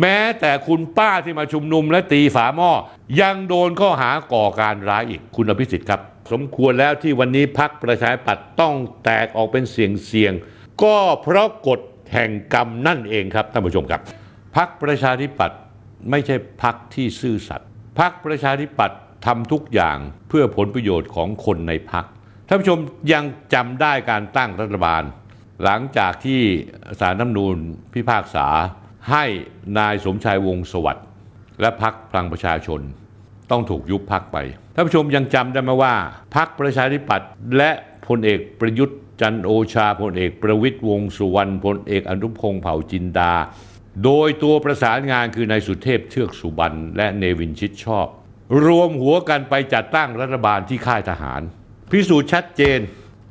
แม้แต่คุณป้าที่มาชุมนุมและตีฝาหม้อยังโดนข้อหาก่อการร้ายอีกคุณอภิสิทธิ์ครับ สมควรแล้วที่วันนี้พักประชาธิปัตย์ต้องแตกออกเป็นเสียงเสียง ก็เพราะกฎแห่งกรรมนั่นเองครับท่านผู้ชมครับพักประชาธิปัตย์ไม่ใช่พักที่ซื่อสัตย์พักประชาธิปัตย์ทำทุกอย่างเพื่อผลประโยชน์ของคนในพักท่านผู้ชมยังจำได้การตั้งรัฐบาล หลังจากที่สารน้ำนูนพิพากษา ให้นายสมชายวงศ์สวัสดิ์และพักพลังประชาชน ต้องถูกยุบพักไปท่านผู้ชมยังจำได้ไหมว่า พักประชาธิปัตย์และพลเอกประยุทธ์จันโอชาพลเอกประวิตยวงสุวรรณพลเอกอนุพงษ์เผ่าจินดา โดยตัวประสานงานคือนายสุเทพเทือกสุบรรณและเนวินชิดชอบ รวมหัวกันไปจัดตั้งรัฐบาลที่ค่ายทหาร พิสูจน์ชัดเจน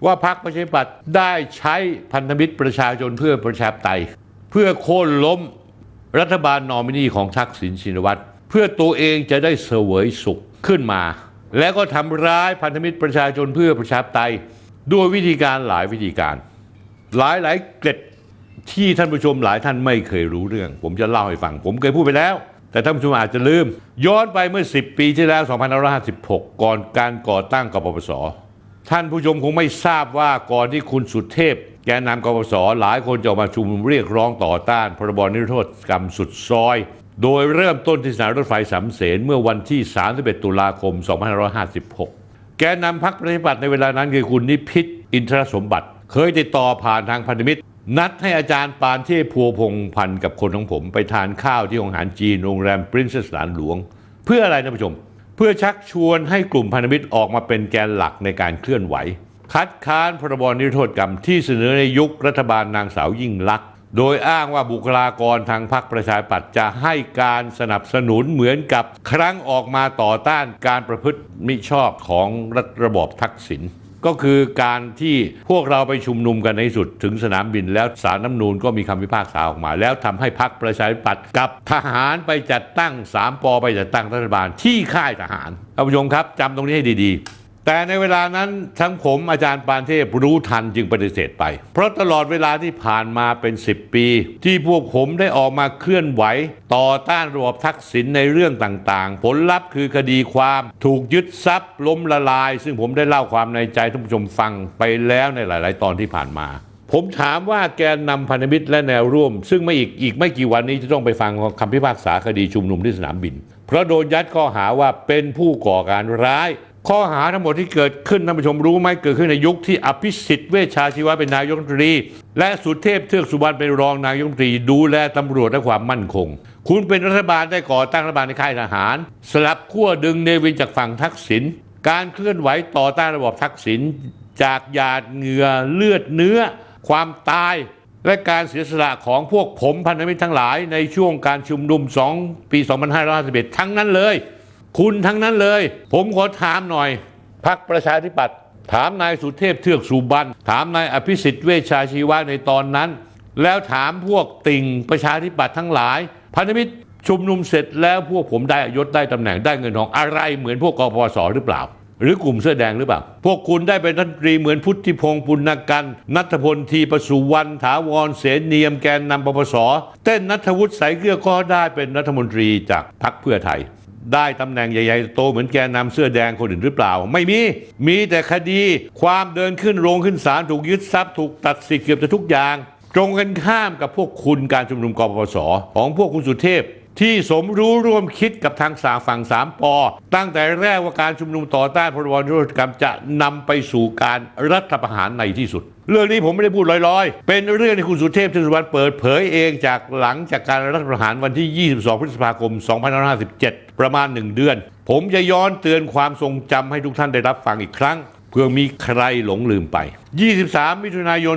ว่าพรรคประชาธิปัตย์ได้ใช้พันธมิตรประชาชนเพื่อประชาธิปไตย เพื่อโค่นล้ม รัฐบาลนอมินีของทักษิณชินวัตรเพื่อตัวเองจะได้เสวยสุขขึ้นมา แล้วก็ทำร้ายพันธมิตรประชาชนเพื่อประชาธิปไตยด้วยวิธีการหลายวิธีการ หลายหลายเกร็ดที่ท่านผู้ชมหลายท่านไม่เคยรู้เรื่อง ผมจะเล่าให้ฟัง ผมเคยพูดไปแล้ว แต่ท่านผู้ชมอาจจะลืม ย้อนไปเมื่อ 10 ปีที่แล้ว 2556 ก่อนการก่อตั้งกปปส ท่านผู้ชมคงไม่ทราบว่าก่อนที่คุณสุเทพ แกนนำกปสหลายคนจะออกมาชุมนุมเรียกร้องต่อต้านพรบนิรโทษกรรมสุดซอย โดยเริ่มต้นที่สถานรถไฟสำเสนเมื่อวันที่ 31 ตุลาคม 2556 แกนนำพรรคประชาธิปัตย์ในเวลานั้นคือคุณนิพิษอินทรสมบัติ เคยติดต่อผ่านทางพันธมิตร นัดให้อาจารย์ปานเทพพัวพงพันธ์กับคนของผมไปทานข้าวที่โรงอาหารจีนโรงแรมปรินเซสหลานหลวง เพื่ออะไรท่านผู้ชม เพื่อชักชวนให้กลุ่มพันธมิตรออกมาเป็นแกนหลักในการเคลื่อนไหว คัดค้านพรบนิรโทษกรรมที่เสนอในยุครัฐบาลนางสาวยิ่งลักษณ์โดยอ้างว่าบุคลากรทางพรรคประชาธิปัตย์จะให้การสนับสนุนเหมือนกับครั้งออกมาต่อต้านการประพฤติมิชอบของรัฐระบอบทักษิณก็คือการที่พวกเราไปชุมนุมกันในสุดถึงสนามบินแล้วสารน้ำนูนก็มีคำพิพากษาออกมา แล้วทำให้พรรคประชาธิปัตย์กับทหารไปจัดตั้งสามปอไปจัดตั้งรัฐบาลที่ค่ายทหารท่านผู้ชมครับจำตรงนี้ให้ดีๆ แต่ในเวลานั้นทั้งผมอาจารย์ปานเทพรู้ทันจึงปฏิเสธไป เพราะตลอดเวลาที่ผ่านมาเป็น 10 ปี ที่พวกผมได้ออกมาเคลื่อนไหว ต่อต้านระบบทักษิณในเรื่องต่างๆ ผลลัพธ์คือคดีความถูกยึดทรัพย์ล้มละลาย ซึ่งผมได้เล่าความในใจท่านผู้ชมฟังไปแล้วในหลาย ๆ ตอนที่ผ่านมาผมถามว่าแกนนำพันธมิตรและแนวร่วม ซึ่งไม่อีกอีกไม่กี่วันนี้จะต้องไปฟังคำพิพากษาคดีชุมนุมที่สนามบิน เพราะโดนยัดข้อหาว่าเป็นผู้ก่อการร้าย ข้อหาทั้งหมดที่เกิดขึ้นท่านผู้ชมรู้ไหมเกิดขึ้นในยุคที่อภิสิทธิ์เวชชาชีวะเป็นนายกรัฐมนตรี และสุเทพเทือกสุบรรณเป็นรองนายกรัฐมนตรี ดูแลตำรวจและความมั่นคง คุณเป็นรัฐบาลได้ก่อตั้งรัฐบาลในค่ายทหาร สลับขั้วดึงเนวินจากฝั่งทักษิณการเคลื่อนไหวต่อต้านระบอบทักษิณจากหยาดเหงื่อเลือดเนื้อ ความตายและการเสียสละของพวกผมพันธมิตรทั้งหลายในช่วงการชุมนุม 2 ปี 2551 ทั้งนั้นเลย คุณทั้งนั้นเลย ผมขอถามหน่อยพักประชาธิปัตย์ถามนายสุเทพเทือกสุบรรณถามนายอภิสิทธิ์เวชชาชีวะในตอนนั้น แล้วถามพวกติ่งประชาธิปัตย์ทั้งหลาย พันธมิตรชุมนุมเสร็จแล้วพวกผมได้ยศได้ตำแหน่งได้เงินทองอะไรเหมือนพวกกปสหรือเปล่า หรือกลุ่มเสื้อแดงหรือเปล่า พวกคุณได้เป็นรัฐมนตรีเหมือนพุทธิพงศ์ปุณกันนัทพลทีประสุวรรณถาวรเสนเนียมแกนนำปปสเต้นนัทวุฒิสายเกลือก็ได้เป็นรัฐมนตรีจากพรรคเพื่อไทย ได้ตำแหน่งใหญ่ๆ โตเหมือนแกนนำเสื้อแดงคนอื่นหรือเปล่า ไม่มี มีแต่คดีความเดินขึ้นโรงขึ้นศาลถูกยึดทรัพย์ถูกตัดสิทธิ์เกือบจะทุกอย่าง ตรงกันข้ามกับพวกคุณการชุมนุมกปปสของพวกคุณสุเทพ ที่สมรู้ร่วมคิดกับทางสาฝั่งสามปอ ตั้งแต่แรกว่าการชุมนุมต่อต้านพรบนิรโทษกรรมจะนำไปสู่การรัฐประหารในที่สุด เรื่องนี้ผมไม่ได้พูดลอยๆ เป็นเรื่องที่คุณสุเทพธินสุวรรณเปิดเผยเองจากหลังจากการรัฐประหารวันที่ 22 พฤษภาคม 2557 ประมาณ 1 เดือน ผมจะย้อนเตือนความทรงจำให้ทุกท่านได้รับฟังอีกครั้ง พื่อมีใครหลงลืมไป 23 มิถุนายน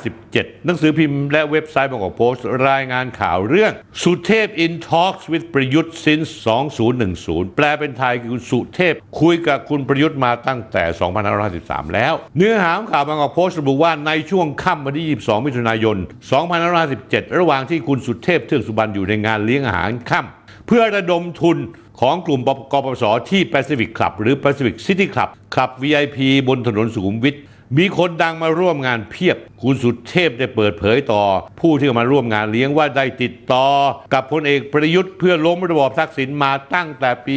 2557 หนังสือพิมพ์และเว็บไซต์บางกอกโพสต์ รายงานข่าวเรื่อง สุเทพ in talks with ประยุทธ์ since 2010 แปลเป็นไทยคือสุเทพ คุยกับคุณประยุทธ์มาตั้งแต่ 2553 แล้ว เนื้อหาของข่าวบางกอกโพสต์ระบุว่าในช่วงค่ำวันที่ 22 มิถุนายน 2557 ระหว่างที่คุณสุเทพเทือกสุบรรณอยู่ในงานเลี้ยงอาหารค่ำเพื่อระดมทุน ของกลุ่มกปปสที่ Pacific Club หรือ Pacific City Club คลับ VIP บนถนนสุขุมวิทมีคนดังมาร่วมงานเพียบ คุณสุเทพได้เปิดเผยต่อ ผู้ที่มาร่วมงานเลี้ยงว่าได้ติดต่อ กับพลเอกประยุทธ์เพื่อล้มระบอบทักษิณมาตั้งแต่ปี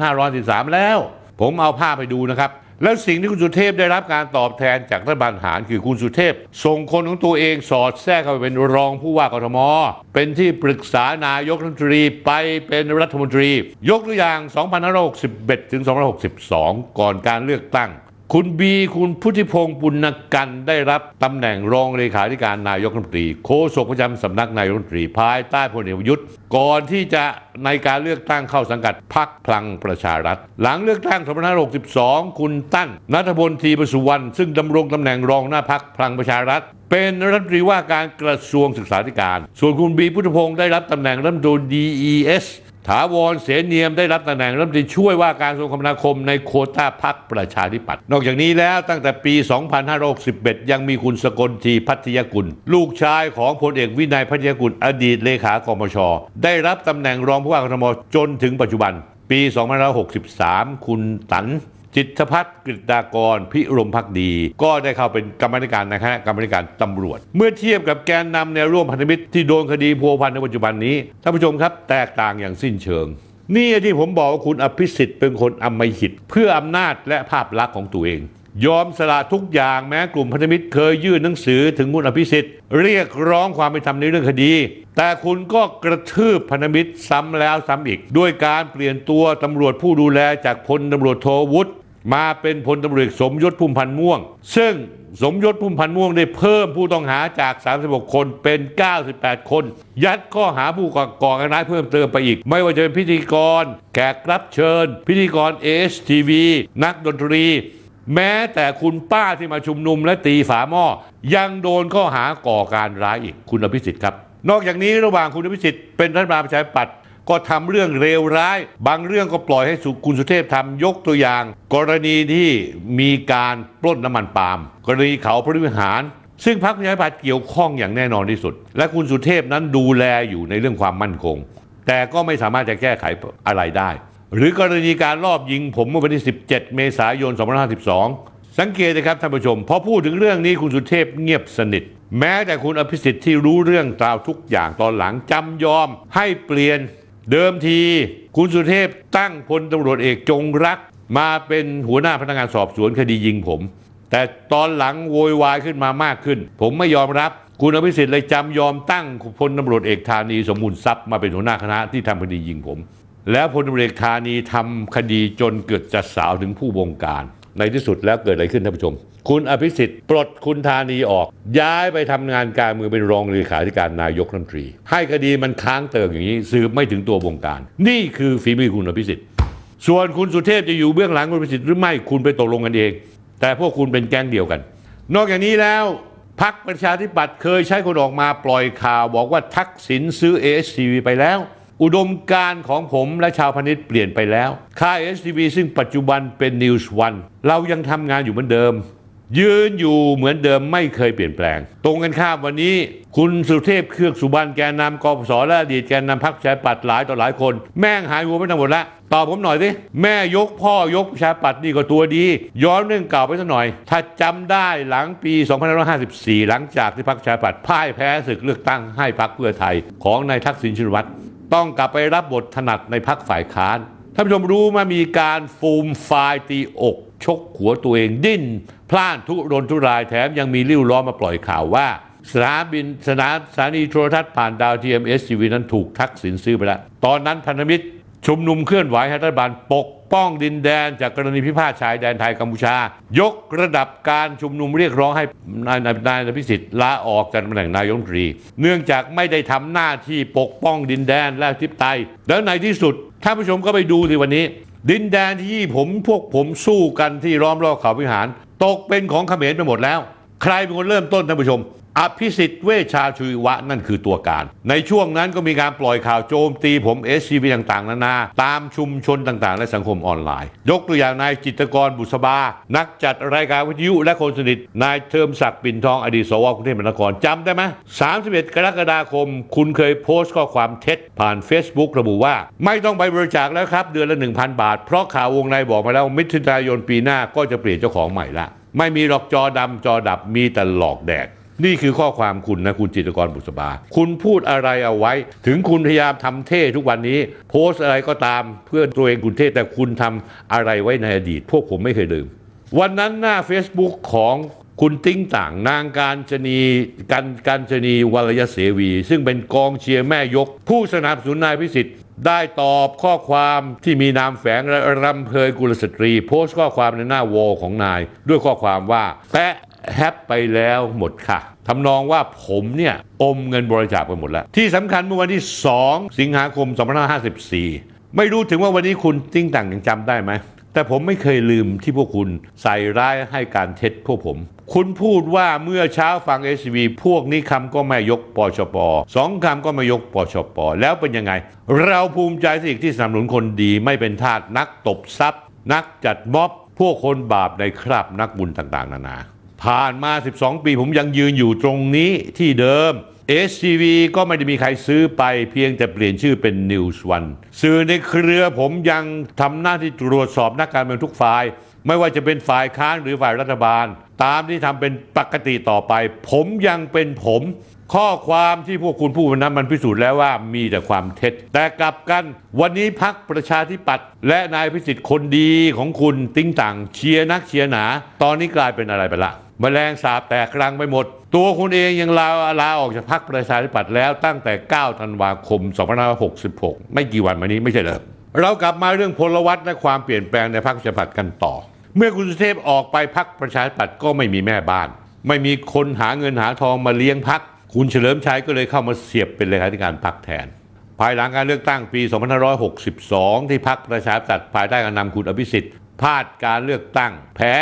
2513 แล้ว ผมเอาภาพไปดูนะครับ แล้วสิ่งที่คุณสุเทพได้รับการตอบแทนจากรัฐบาลทหารคือคุณสุเทพ ส่งคนของตัวเองสอดแทรกเข้าไปเป็นรองผู้ว่ากทม เป็นที่ปรึกษานายกรัฐมนตรีไปเป็นรัฐมนตรี ยกตัวอย่าง 2561 ถึง 2562 ก่อนการเลือกตั้ง คุณบีคุณพุทธิพงศ์ปุณกันได้รับตำแหน่งรองเลขาธิการนายกรัฐมนตรีโฆษกประจำสำนักนายกรัฐมนตรี ภายใต้พลเอกประยุทธ์ก่อนที่จะในการเลือกตั้งเข้าสังกัดพรรคพลังประชารัฐ หลังเลือกตั้ง2562 คุณตั้นนัทพลทีประสุวรรณซึ่งดำรงตำแหน่งรองหน้าพรรคพลังประชารัฐ เป็นรัฐมนตรีว่าการกระทรวงศึกษาธิการ ส่วนคุณบีพุทธพงศ์ได้รับตำแหน่งรัฐมนตรี DES ถาวรเสนียมได้รับตำแหน่งรัฐมนตรีช่วยว่าการกระทรวงคมนาคมในโคต้าพักประชาธิปัตย์นอกจากนี้แล้วตั้งแต่ปี 2561 ยังมีคุณสกลทีพัทยกุล ลูกชายของพลเอกวินัยพัทยกุลอดีตเลขากมช ได้รับตำแหน่งรองผู้ว่ากทมจนถึงปัจจุบัน ปี 2563 คุณตัน จิตพัฒน์กฤษดากรพิรมพักดี ก็ได้เข้าเป็นกรรมธิการในคณะกรรมธิการตำรวจ เมื่อเทียบกับแกนนำแนร่วมพันธมิตรที่โดนคดีพัวพันในปัจจุบันนี้ท่านผู้ชมครับแตกต่างอย่างสิ้นเชิง นี่ที่ผมบอกว่าคุณอภิสิทธิ์เป็นคนอำมหิต เพื่ออำนาจและภาพลักษณ์ของตัวเองยอมสละทุกอย่างแม้กลุ่มพันธมิตรเคยยื่นหนังสือถึงคุณอภิสิทธิ์ เรียกร้องความเป็นธรรมในเรื่องคดี แต่คุณก็กระทืบพันธมิตรซ้ำแล้วซ้ำอีก ด้วยการเปลี่ยนตัวตำรวจผู้ดูแลจากพลตำรวจโทวุฒิ มาเป็นพลตำรวจเอกสมยศพุ่มพันธ์ม่วง ซึ่งสมยศพุ่มพันธ์ม่วงได้เพิ่มผู้ต้องหาจาก 36 คนเป็น 98 คน ยัดข้อหาผู้ก่อการร้ายเพิ่มเติมไปอีก ไม่ว่าจะเป็นพิธีกร แขกรับเชิญ พิธีกร ASTV นักดนตรี แม้แต่คุณป้าที่มาชุมนุมและตีฝาหม้อยังโดนข้อหาก่อการร้ายอีกคุณอภิสิทธิ์ครับ นอกจากนี้ระหว่างคุณอภิสิทธิ์เป็นรัฐบาลประชาธิปัตย์ ก็ทำเรื่องเลวร้าย บางเรื่องก็ปล่อยให้สุคุณสุเทพทำยกตัวอย่าง กรณีที่มีการปล้นน้ำมันปาล์มกรณีเขาพระวิหาร ซึ่งพรรคประชาธิปัตย์เกี่ยวข้องอย่างแน่นอนที่สุด และคุณสุเทพนั้นดูแลอยู่ในเรื่องความมั่นคง แต่ก็ไม่สามารถจะแก้ไขอะไรได้ หรือกรณีการลอบยิงผมเมื่อวันที่ 17 เมษายน 2552 สังเกตนะครับท่านผู้ชมพอพูดถึงเรื่องนี้คุณสุเทพเงียบสนิทแม้แต่คุณอภิสิทธิ์ที่รู้เรื่องราวทุกอย่างตอนหลังจำยอมให้เปลี่ยน เดิมทีคุณสุเทพตั้งพลตำรวจเอกจงรัก มาเป็นหัวหน้าพนักงานสอบสวนคดียิงผม แต่ตอนหลังโวยวายขึ้นมามากขึ้น ผมไม่ยอมรับคุณอภิสิทธิ์เลยจำยอมตั้งพลตำรวจเอกธานีสมบูรณ์ทรัพย์มาเป็นหัวหน้าคณะที่ทำคดียิงผม แล้วพลตำรวจเอกธานีทำคดีจนเกิดจัดสาวถึงผู้บงการ ในที่สุดแล้วเกิดอะไรขึ้นท่านผู้ชม คุณอภิสิทธิ์ปลดคุณธานีออก ย้ายไปทำงานการเมืองเป็นรองเลขาธิการนายกรัฐมนตรี ให้คดีมันค้างเติ่งอย่างนี้สืบไม่ถึงตัวบงการ นี่คือฝีมือคุณอภิสิทธิ์ส่วนคุณสุเทพจะอยู่เบื้องหลังคุณอภิสิทธิ์หรือไม่คุณไปตกลงกันเอง แต่พวกคุณเป็นแก๊งเดียวกัน นอกจากนี้แล้วพักประชาธิปัตย์เคยใช้คนออกมาปล่อยข่าวบอกว่าทักษิณซื้อ ASTV ไปแล้ว อุดมการของผมและชาวพาณิชเปลี่ยนไปแล้ว ค่าย ASTV ซึ่งปัจจุบันเป็น News One เรายังทำงานอยู่เหมือนเดิม ยืนอยู่เหมือนเดิมไม่เคยเปลี่ยนแปลง ตรงกันข้ามวันนี้ คุณสุเทพเครือกสุบรรณแกนนำกปสและอดีตแกนนำพรรคประชาธิปัตย์หลายต่อหลายคน แม่งหายหัวไปทั้งหมดแล้วตอบผมหน่อยสิแม่ยกพ่อยกประชาธิปัตย์นี่ก็ตัวดี ย้อนเรื่องเก่าไปสักหน่อย ถ้าจำได้หลังปี 2554 หลังจากที่พรรคประชาธิปัตย์พ่ายแพ้ศึกเลือกตั้งให้พรรคเพื่อไทย ของนายทักษิณชินวัตรต้องกลับไปรับบทถนัดในพรรคฝ่ายค้านท่านผู้ชมรู้มามีการฟูมฟายตีอก ชกหัวตัวเองดิ้น พล่านทุรนทุรายแถมยังมีลิ่วล้อมาปล่อยข่าวว่าสนามบินสนามสถานีโทรทัศน์ผ่านดาวเทียม ASTV นั้นถูกทักษิณซื้อไปแล้ว ตอนนั้นพันธมิตรชุมนุมเคลื่อนไหวให้รัฐบาลปกป้องดินแดนจากกรณีพิพาทชายแดนไทยกัมพูชา ยกระดับการชุมนุมเรียกร้องให้นายนายนายพิสิทธิ์ลาออกจากตำแหน่งนายกรัฐมนตรี เนื่องจากไม่ได้ทำหน้าที่ปกป้องดินแดนและทิพไตย แล้วในที่สุดท่านผู้ชมก็ไปดูสิวันนี้ ดินแดนที่ผมพวกผมสู้กันที่ล้อมรอบเขาวิหารตกเป็นของเขมรไปหมดแล้ว ใครเป็นคนเริ่มต้นท่านผู้ชม อภิสิทธิ์เวชาชุยวะนั่นคือตัวการ ในช่วงนั้นก็มีการปล่อยข่าวโจมตีผม SCV ต่างๆ นานา ตามชุมชนต่างๆ และสังคมออนไลน์ ยกตัวอย่างนายจิตกรบุษบา นักจัดรายการวิทยุและคนสนิท นายเทิมศักดิ์ปิ่นทองอดีตสวกรุงเทพมหานครจำได้ไหม31 กรกฎาคม คุณเคยโพสต์ข้อความเท็จ ผ่าน Facebook ระบุว่า ไม่ต้องไปบริจาคแล้วครับเดือนละ 1,000 บาท เพราะข่าววงในบอกมาแล้วมิถุนายนปีหน้าก็จะเปลี่ยนเจ้าของใหม่ละไม่มีหรอกจอดำจอดับมีแต่หลอกแดก นี่คือข้อความคุณนะคุณจิตรกรบุษบา คุณพูดอะไรเอาไว้ ถึงคุณพยายามทำเท่ทุกวันนี้ โพสต์อะไรก็ตามเพื่อตัวเองคุณเท่แต่คุณทำอะไรไว้ในอดีต พวกผมไม่เคยลืม วันนั้นหน้า Facebook ของคุณติ้งต่างนางการจนีกันการจนีวรยเสวี ซึ่งเป็นกองเชียร์แม่ยก ผู้สนับสนุนนายพิสิทธิ์ได้ตอบข้อความที่มีนามแฝงและรำเพยกุลสตรี โพสต์ข้อความในหน้าวอลของนาย ด้วยข้อความว่าแปะ แฮปไปแล้วหมดค่ะทำนองว่าผมเนี่ยอมเงินบริจาคไปหมดแล้ว ที่สำคัญเมื่อวันที่ 2 สิงหาคม 2554 ไม่รู้ถึงว่าวันนี้คุณติ้งต่างยังจำได้ไหม แต่ผมไม่เคยลืมที่พวกคุณใส่ร้ายให้การเท็จพวกผม คุณพูดว่าเมื่อเช้าฟัง s อ v พวกนี้คำก็ไม่ยกปชปสองคำก็ไม่ยกปชปแล้วเป็นยังไง เราภูมิใจสิที่สนับสนุนคนดีไม่เป็นทาสนักตบทรัพย์ นักจัดม็อบพวกคนบาปในคราบนักบุญต่างๆ นานา ผ่านมา 12 ปีผมยังยืนอยู่ตรงนี้ที่เดิม SCV ก็ไม่ได้มีใครซื้อไปเพียงแต่เปลี่ยนชื่อเป็น News One สื่อในเครือผมยังทำหน้าที่ตรวจสอบนักการเมืองทุกฝ่าย ไม่ว่าจะเป็นฝ่ายค้านหรือฝ่ายรัฐบาล ตามที่ทำเป็นปกติต่อไป ผมยังเป็นผม ข้อความที่พวกคุณพูดวันนั้นมันพิสูจน์แล้วว่ามีแต่ความเท็จ แต่กลับกันวันนี้พักประชาธิปัตย์และนายพิสิทธิ์คนดีของคุณติ้งต่างเชียร์นักเชียร์หนา ตอนนี้กลายเป็นอะไรไปละ แมลงสาบแตกรังไปหมด ตัวคุณเองยังลาลาออกจากพรรคประชาธิปัตย์แล้วตั้งแต่ 9 ธันวาคม 2566 ไม่กี่วันมานี้ไม่ใช่เหรอเรากลับมาเรื่องพลวัตและความเปลี่ยนแปลงในพรรคประชาธิปัตย์กันต่อ เมื่อคุณสุเทพออกไปพรรคประชาธิปัตย์ก็ไม่มีแม่บ้าน ไม่มีคนหาเงินหาทองมาเลี้ยงพรรคคุณเฉลิมชัยก็เลยเข้ามาเสียบเป็นเลขาธิการพรรคแทน ภายหลังการเลือกตั้งปี 2562 ที่พรรคประชาธิปัตย์ภายใต้การนำคุณอภิสิทธิ์พลาดการเลือกตั้ง แพ้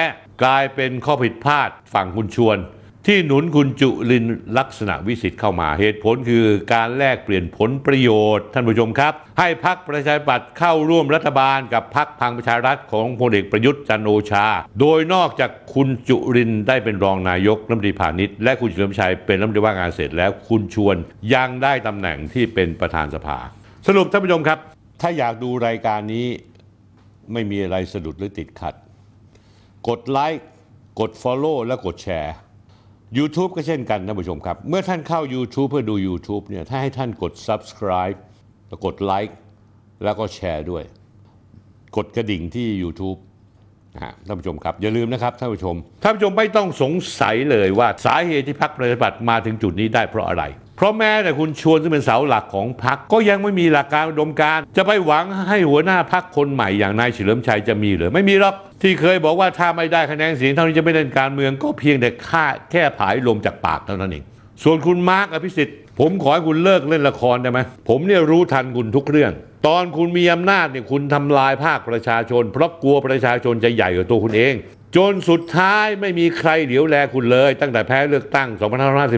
กลายเป็นข้อผิดพลาดฝั่งคุณชวน ที่หนุนคุณจุลินลักษณะวิสิทธิ์เข้ามา เหตุผลคือการแลกเปลี่ยนผลประโยชน์ ท่านผู้ชมครับ ให้พักประชาธิปัตย์เข้าร่วมรัฐบาลกับพักพังประชารัฐของพลเอกประยุทธ์จันโอชา โดยนอกจากคุณจุรินได้เป็นรองนายกรัฐมนตรีพาณิชย์และคุณเฉลิมชัยเป็นรัฐมนตรีว่าการเกษตรแล้วคุณชวนยังได้ตำแหน่งที่เป็นประธานสภา สรุปท่านผู้ชมครับ ถ้าอยากดูรายการนี้ไม่มีอะไรสะดุดหรือติดขัด กดไลค์กด Follow และกดแชร์ YouTube ก็เช่นกันท่านผู้ชมครับ เมื่อท่านเข้า YouTube เพื่อดู YouTube เนี่ยถ้าให้ท่านกด Subscribe แล้วกดไลค์แล้วก็แชร์ด้วย กดกระดิ่งที่ YouTube นะฮะท่านผู้ชมครับอย่าลืมนะครับท่านผู้ชมท่านผู้ชมไม่ต้องสงสัยเลยว่าสาเหตุที่พรรคประชาธิปัตย์มาถึงจุดนี้ได้เพราะอะไร ราะแม้แต่คุณชวนซึ่งเป็นเสาหลักของพรรคก็ยังไม่มีหลักการอุดมการ จะไปหวังให้หัวหน้าพรรคคนใหม่อย่างนายเฉลิมชัยจะมีหรือไม่มีหรอกที่เคยบอกว่าถ้าไม่ได้คะแนนเสียงเท่านี้จะไม่เล่นการเมืองก็เพียงแต่ค่าแค่ผายลมจากปากเท่านั้นเองส่วนคุณมาร์กอภิสิทธิ์ผมขอให้คุณเลิกเล่นละครได้ไหมผมเนี่ยรู้ทันคุณทุกเรื่อง ตอนคุณมีอำนาจเนี่ยคุณทำลายภาคประชาชน เพราะกลัวประชาชนจะใหญ่กว่าตัวคุณเอง จนสุดท้ายไม่มีใครเหลียวแลคุณเลย ตั้งแต่แพ้เลือกตั้ง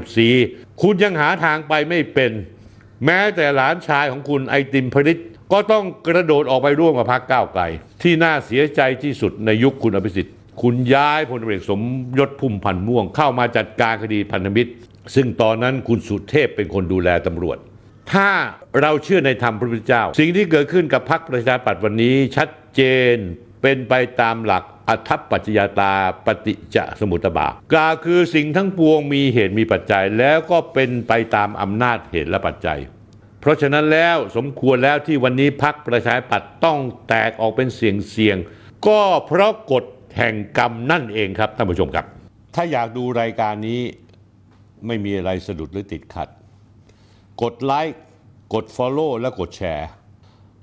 2554 คุณยังหาทางไปไม่เป็น แม้แต่หลานชายของคุณไอติมพริตก็ต้องกระโดดออกไปร่วมกับพรรคก้าวไกล ที่น่าเสียใจที่สุดในยุคคุณอภิสิทธิ์ คุณย้ายพลเอกสมยศพุ่มพันธ์ม่วงเข้ามาจัดการคดีพันธมิตร ซึ่งตอนนั้นคุณสุเทพเป็นคนดูแลตำรวจ ถ้าเราเชื่อในธรรมพระพุทธเจ้า สิ่งที่เกิดขึ้นกับพรรคประชาธิปัตย์วันนี้ชัดเจน เป็นไปตามหลักอัทัปปัจจยตาปฏิจจสมุตบาทกล่าวคือสิ่งทั้งปวงมีเหตุมีปัจจัยแล้วก็เป็นไปตามอำนาจเหตุและปัจจัย เพราะฉะนั้นแล้วสมควรแล้วที่วันนี้พักประชาปัตต้องแตกออกเป็นเสียงเสียงๆก็เพราะกฎแห่งกรรมนั่นเองครับท่านผู้ชมครับ ถ้าอยากดูรายการนี้ไม่มีอะไรสะดุดหรือติดขัด กดไลค์กด Follow และกดแชร์